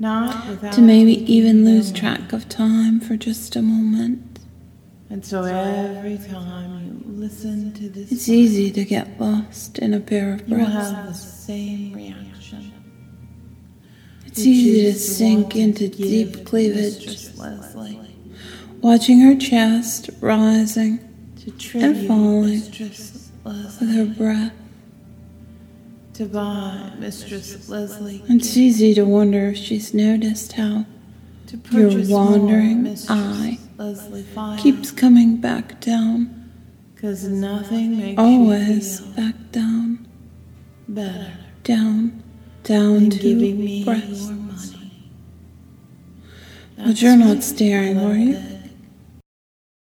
not without to maybe even lose track of time for just a moment. And so every time you listen to this, It's easy to get lost in a pair of breaths. you will breaths. have the same reaction. It's easy to sink want to into deep cleavage, watching her chest rising to tribute falling with her breath. Buy Mistress Leslie. It's easy to wonder if she's noticed how to your wandering eye Leslie keeps coming back down, Cause nothing makes always back down, better down, down to giving me breast. your money. But you're not staring, are you?